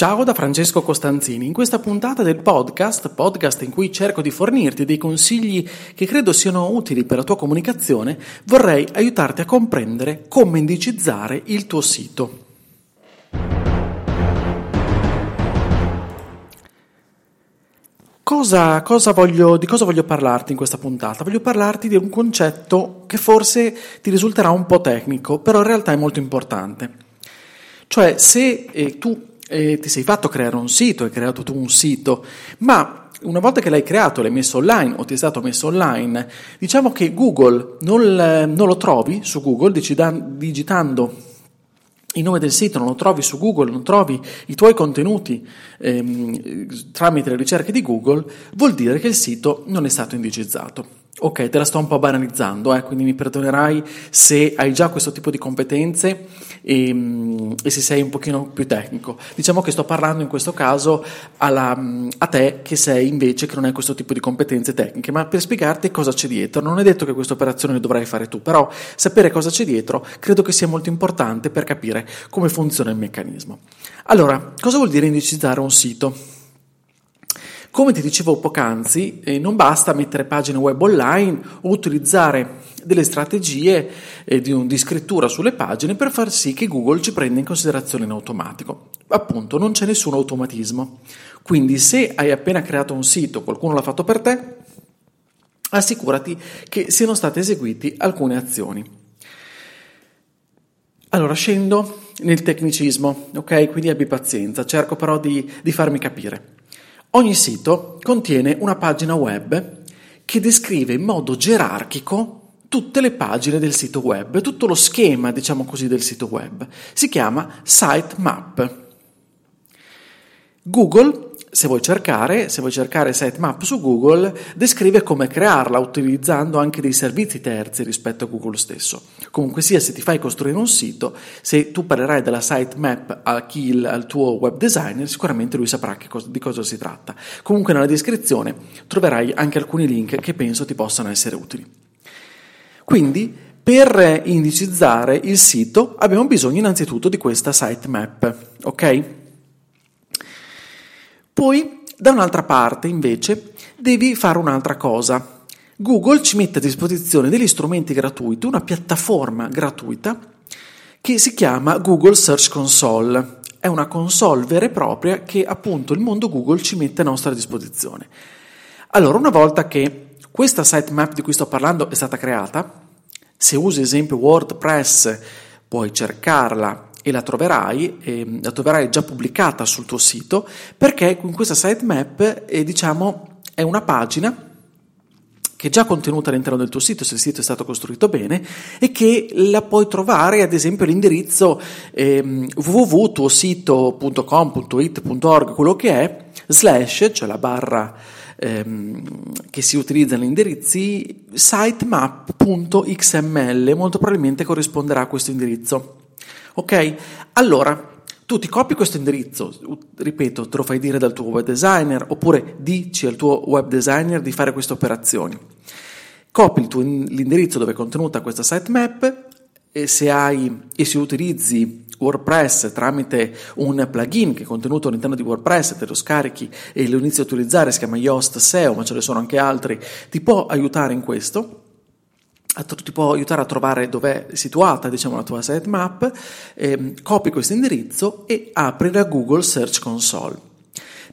Ciao da Francesco Costanzini. In questa puntata del podcast, podcast in cui cerco di fornirti dei consigli che credo siano utili per la tua comunicazione, vorrei aiutarti a comprendere come indicizzare il tuo sito. Cosa, cosa voglio, di cosa voglio parlarti in questa puntata? Voglio parlarti di un concetto che forse ti risulterà un po' tecnico, però in realtà è molto importante. Cioè, se eh, tu eh, ti sei fatto creare un sito, hai creato tu un sito, ma una volta che l'hai creato, l'hai messo online o ti è stato messo online, diciamo che Google non, non lo trovi su Google digitando il nome del sito, non lo trovi su Google, non trovi i tuoi contenuti ehm, tramite le ricerche di Google, vuol dire che il sito non è stato indicizzato. Ok, te la sto un po' banalizzando, eh, quindi mi perdonerai se hai già questo tipo di competenze e, ehm, e, se sei un pochino più tecnico. Diciamo che sto parlando in questo caso alla, a te che sei invece che non hai questo tipo di competenze tecniche, ma per spiegarti cosa c'è dietro. Non è detto che questa operazione dovrai fare tu, però sapere cosa c'è dietro credo che sia molto importante per capire come funziona il meccanismo. Allora, cosa vuol dire indicizzare un sito? Come ti dicevo poc'anzi, eh, non basta mettere pagine web online o utilizzare delle strategie eh, di, di, scrittura sulle pagine per far sì che Google ci prenda in considerazione in automatico. Appunto, non c'è nessun automatismo. Quindi se hai appena creato un sito, qualcuno l'ha fatto per te, assicurati che siano state eseguite alcune azioni. Allora scendo nel tecnicismo, ok? Quindi abbi pazienza, cerco però di, di farmi capire. Ogni sito contiene una pagina web che descrive in modo gerarchico tutte le pagine del sito web, tutto lo schema, diciamo così, del sito web. Si chiama sitemap. Google se vuoi cercare, se vuoi cercare sitemap su Google, descrive come crearla utilizzando anche dei servizi terzi rispetto a Google stesso. Comunque sia, se ti fai costruire un sito, se tu parlerai della sitemap a chi al tuo web designer, sicuramente lui saprà cosa, di cosa si tratta. Comunque nella descrizione troverai anche alcuni link che penso ti possano essere utili. Quindi, per indicizzare il sito abbiamo bisogno innanzitutto di questa sitemap, ok? Poi, da un'altra parte, invece, devi fare un'altra cosa. Google ci mette a disposizione degli strumenti gratuiti, una piattaforma gratuita che si chiama Google Search Console. È una console vera e propria che appunto il mondo Google ci mette a nostra disposizione. Allora, una volta che questa sitemap di cui sto parlando è stata creata, se usi esempio WordPress puoi cercarla e la troverai, eh, la troverai già pubblicata sul tuo sito perché con questa sitemap eh, diciamo, è una pagina che è già contenuta all'interno del tuo sito se il sito è stato costruito bene e che la puoi trovare ad esempio all'indirizzo eh, www.tuosito.com.it.org quello che è slash cioè la barra ehm, che si utilizza negli indirizzi sitemap.xml molto probabilmente corrisponderà a questo indirizzo Ok? Allora, tu ti copi questo indirizzo, ripeto, te lo fai dire dal tuo web designer oppure dici al tuo web designer di fare queste operazioni. Copi tuo, l'indirizzo dove è contenuta questa sitemap e se hai e se utilizzi WordPress tramite un plugin che è contenuto all'interno di WordPress, te lo scarichi e lo inizi a utilizzare, si chiama Yoast SEO, ma ce ne sono anche altri, ti può aiutare in questo ti può aiutare a trovare dove è situata diciamo, la tua sitemap, eh, copi questo indirizzo e apri la Google Search Console.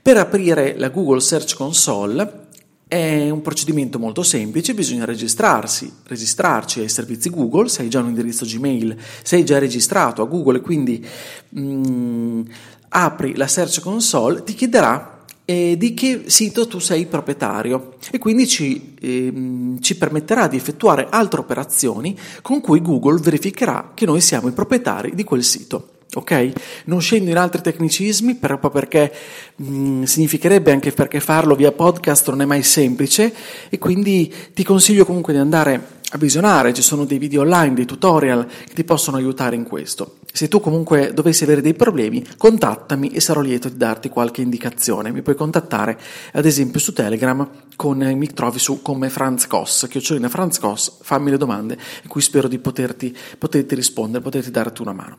Per aprire la Google Search Console è un procedimento molto semplice, bisogna registrarsi, registrarci ai servizi Google, se hai già un indirizzo Gmail, sei già registrato a Google e quindi mh, mm, apri la Search Console, ti chiederà e di che sito tu sei proprietario e quindi ci, ehm, ci, permetterà di effettuare altre operazioni con cui Google verificherà che noi siamo i proprietari di quel sito. ok? Non scendo in altri tecnicismi proprio perché mh, mm, significherebbe anche perché farlo via podcast non è mai semplice e quindi ti consiglio comunque di andare visionare, ci sono dei video online, dei tutorial che ti possono aiutare in questo. Se tu comunque dovessi avere dei problemi, contattami e sarò lieto di darti qualche indicazione. Mi puoi contattare ad esempio su Telegram, con, mi trovi su come Franz Koss, chiocciolina Franz Koss, fammi le domande in cui spero di poterti, poterti rispondere, poterti darti una mano.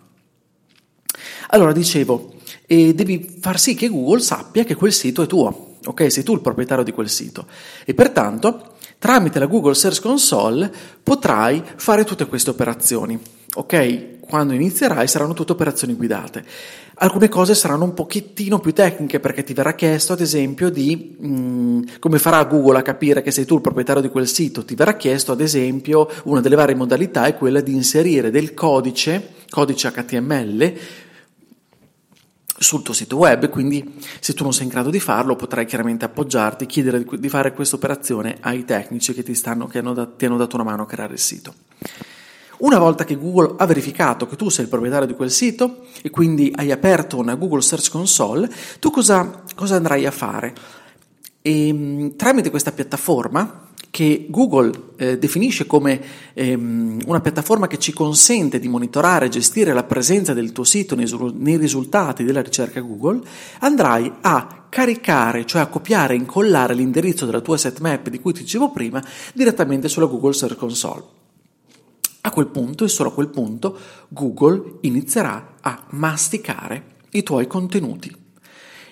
Allora dicevo, eh, devi far sì che Google sappia che quel sito è tuo, ok? Sei tu il proprietario di quel sito e pertanto tramite la Google Search Console potrai fare tutte queste operazioni, ok? Quando inizierai saranno tutte operazioni guidate. Alcune cose saranno un pochettino più tecniche perché ti verrà chiesto ad esempio di mh, mm, come farà Google a capire che sei tu il proprietario di quel sito. Ti verrà chiesto ad esempio una delle varie modalità è quella di inserire del codice, codice HTML sul tuo sito web, quindi se tu non sei in grado di farlo potrai chiaramente appoggiarti, chiedere di fare questa operazione ai tecnici che ti, stanno, che hanno da, ti hanno dato una mano a creare il sito. Una volta che Google ha verificato che tu sei il proprietario di quel sito e quindi hai aperto una Google Search Console, tu cosa, cosa andrai a fare? E, ehm, tramite questa piattaforma che Google eh, definisce come ehm, una piattaforma che ci consente di monitorare e gestire la presenza del tuo sito nei, nei, risultati della ricerca Google, andrai a caricare, cioè a copiare e incollare l'indirizzo della tua sitemap di cui ti dicevo prima direttamente sulla Google Search Console. A quel punto e solo a quel punto Google inizierà a masticare i tuoi contenuti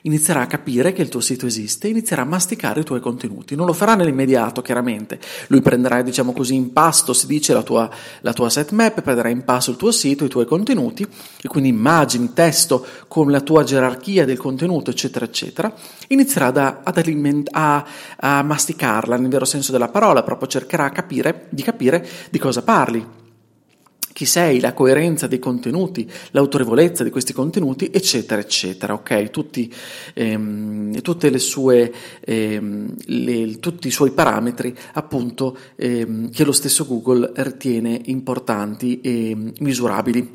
inizierà a capire che il tuo sito esiste, inizierà a masticare i tuoi contenuti. Non lo farà nell'immediato, chiaramente. Lui prenderà, diciamo così, in pasto, si dice, la tua, la tua sitemap, prenderà in pasto il tuo sito, i tuoi contenuti, e quindi immagini, testo con la tua gerarchia del contenuto, eccetera, eccetera. Inizierà da, ad aliment- a, a masticarla, nel vero senso della parola, proprio cercherà capire, di capire di cosa parli chi sei, la coerenza dei contenuti, l'autorevolezza di questi contenuti, eccetera, eccetera. Ok, tutti, ehm, sue, ehm, le, tutti i suoi parametri, appunto, ehm, che lo stesso Google ritiene importanti e misurabili.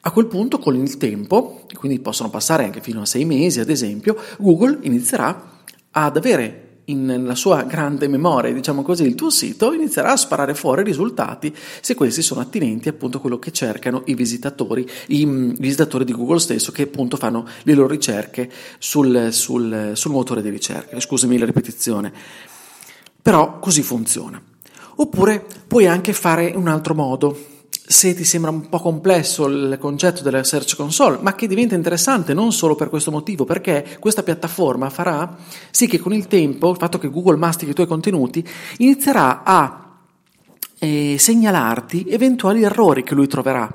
A quel punto, con il tempo, quindi possono passare anche fino a sei mesi, ad esempio, Google inizierà ad avere nella sua grande memoria, diciamo così, il tuo sito, inizierà a sparare fuori risultati se questi sono attinenti appunto a quello che cercano i visitatori, i mm, visitatori di Google stesso che appunto fanno le loro ricerche sul, sul, sul motore di ricerca. Scusami la ripetizione. Però così funziona. Oppure puoi anche fare un altro modo, se ti sembra un po' complesso il concetto della Search Console, ma che diventa interessante non solo per questo motivo, perché questa piattaforma farà sì che con il tempo, il fatto che Google mastichi i tuoi contenuti, inizierà a eh, segnalarti eventuali errori che lui troverà.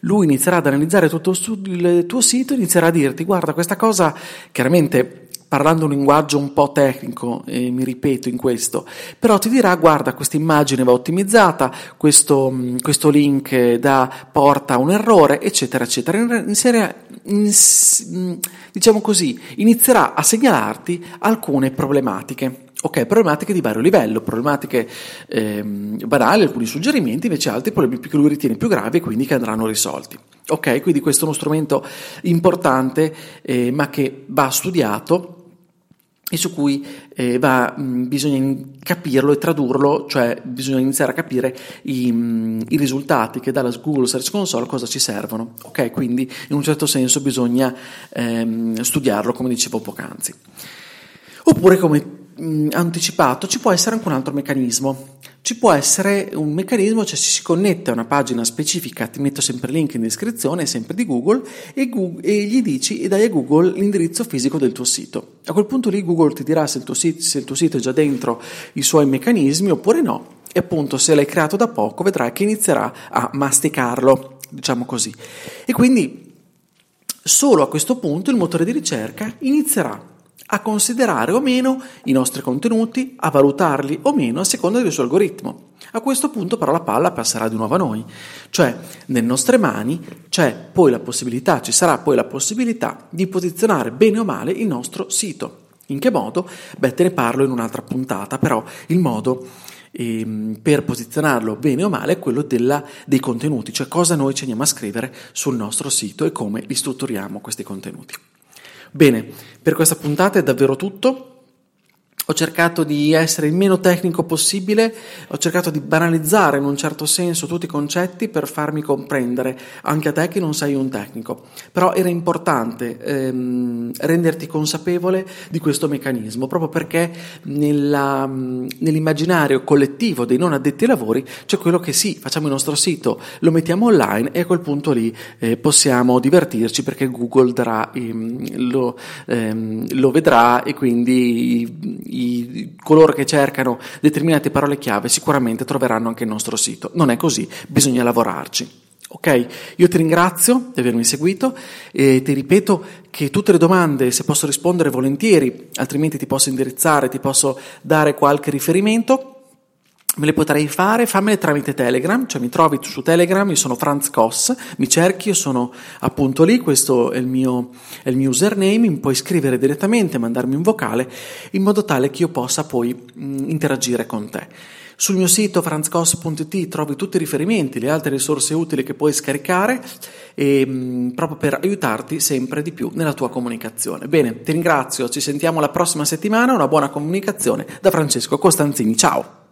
Lui inizierà ad analizzare tutto il tuo sito, inizierà a dirti guarda questa cosa chiaramente parlando un linguaggio un po' tecnico, e mi ripeto in questo, però ti dirà guarda questa immagine va ottimizzata, questo, mm, questo link da, porta a un errore, eccetera, eccetera. Inizierà, in, mm, diciamo così, inizierà a segnalarti alcune problematiche. Ok, problematiche di vario livello, problematiche ehm, banali, alcuni suggerimenti, invece altri problemi che lui ritiene più gravi e quindi che andranno risolti. Ok, quindi questo è uno strumento importante eh, ma che va studiato e su cui eh, va, mh, bisogna capirlo e tradurlo, cioè bisogna iniziare a capire i, mh, i, risultati che dalla Google Search Console cosa ci servono. Ok, quindi in un certo senso bisogna ehm, studiarlo, come dicevo poc'anzi. Oppure, come mh, anticipato, ci può essere anche un altro meccanismo. Ci può essere un meccanismo, cioè si connette a una pagina specifica, ti metto sempre il link in descrizione, sempre di Google, e, Google, e gli dici e dai a Google l'indirizzo fisico del tuo sito. A quel punto lì Google ti dirà se il tuo sito, se il tuo sito è già dentro i suoi meccanismi oppure no. E appunto se l'hai creato da poco vedrai che inizierà a masticarlo, diciamo così. E quindi solo a questo punto il motore di ricerca inizierà a considerare o meno i nostri contenuti, a valutarli o meno a seconda del suo algoritmo. A questo punto però la palla passerà di nuovo a noi, cioè nelle nostre mani c'è poi la possibilità, ci sarà poi la possibilità di posizionare bene o male il nostro sito. In che modo? Beh, te ne parlo in un'altra puntata, però il modo ehm, per posizionarlo bene o male è quello della, dei contenuti, cioè cosa noi ci andiamo a scrivere sul nostro sito e come li strutturiamo questi contenuti. Bene, per questa puntata è davvero tutto. Ho cercato di essere il meno tecnico possibile, ho cercato di banalizzare in un certo senso tutti i concetti per farmi comprendere anche a te che non sei un tecnico. Però era importante ehm, renderti consapevole di questo meccanismo, proprio perché nella, nell'immaginario collettivo dei non addetti ai lavori c'è quello che sì, facciamo il nostro sito, lo mettiamo online e a quel punto lì eh, possiamo divertirci perché Google darà, ehm, lo, ehm, lo vedrà e quindi i, coloro che cercano determinate parole chiave sicuramente troveranno anche il nostro sito. Non è così, bisogna lavorarci. Ok, io ti ringrazio di avermi seguito e ti ripeto che tutte le domande, se posso rispondere volentieri, altrimenti ti posso indirizzare, ti posso dare qualche riferimento, me le potrei fare, fammele tramite Telegram, cioè mi trovi su Telegram, io sono Franz Koss, mi cerchi, io sono appunto lì, questo è il mio, è il mio username, mi puoi scrivere direttamente, mandarmi un vocale, in modo tale che io possa poi mh, interagire con te. Sul mio sito franzcos.it trovi tutti i riferimenti, le altre risorse utili che puoi scaricare e, mh, proprio per aiutarti sempre di più nella tua comunicazione. Bene, ti ringrazio, ci sentiamo la prossima settimana, una buona comunicazione da Francesco Costanzini, ciao!